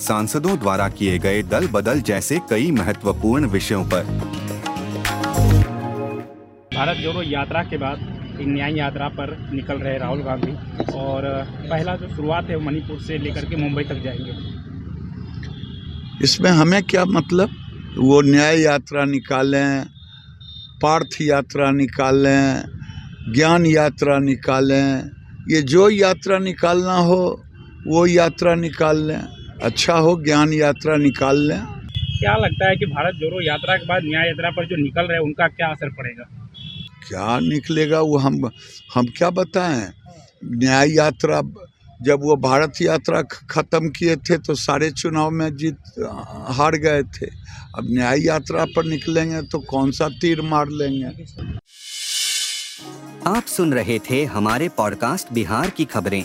सांसदों द्वारा किए गए दल बदल जैसे कई महत्वपूर्ण विषयों पर। भारत जोड़ो यात्रा के बाद एक न्याय यात्रा पर निकल रहे राहुल गांधी और पहला जो शुरुआत है वो मणिपुर से लेकर के मुंबई तक जाएँगे। इसमें हमें क्या मतलब? वो न्याय यात्रा निकालें पार्थ यात्रा निकालें ज्ञान यात्रा निकालें ये जो यात्रा निकालना हो वो यात्रा निकाल लें। अच्छा हो ज्ञान यात्रा निकाल लें। क्या लगता है कि भारत जोड़ो यात्रा के बाद न्याय यात्रा पर जो निकल रहे हैं उनका क्या असर पड़ेगा? क्या निकलेगा वो हम हम क्या बताएँ? न्याय यात्रा जब वो भारत यात्रा ख़त्म किए थे तो सारे चुनाव में जीत हार गए थे। अब न्याय यात्रा पर निकलेंगे तो कौन सा तीर मार लेंगे? आप सुन रहे थे हमारे पॉडकास्ट बिहार की खबरें।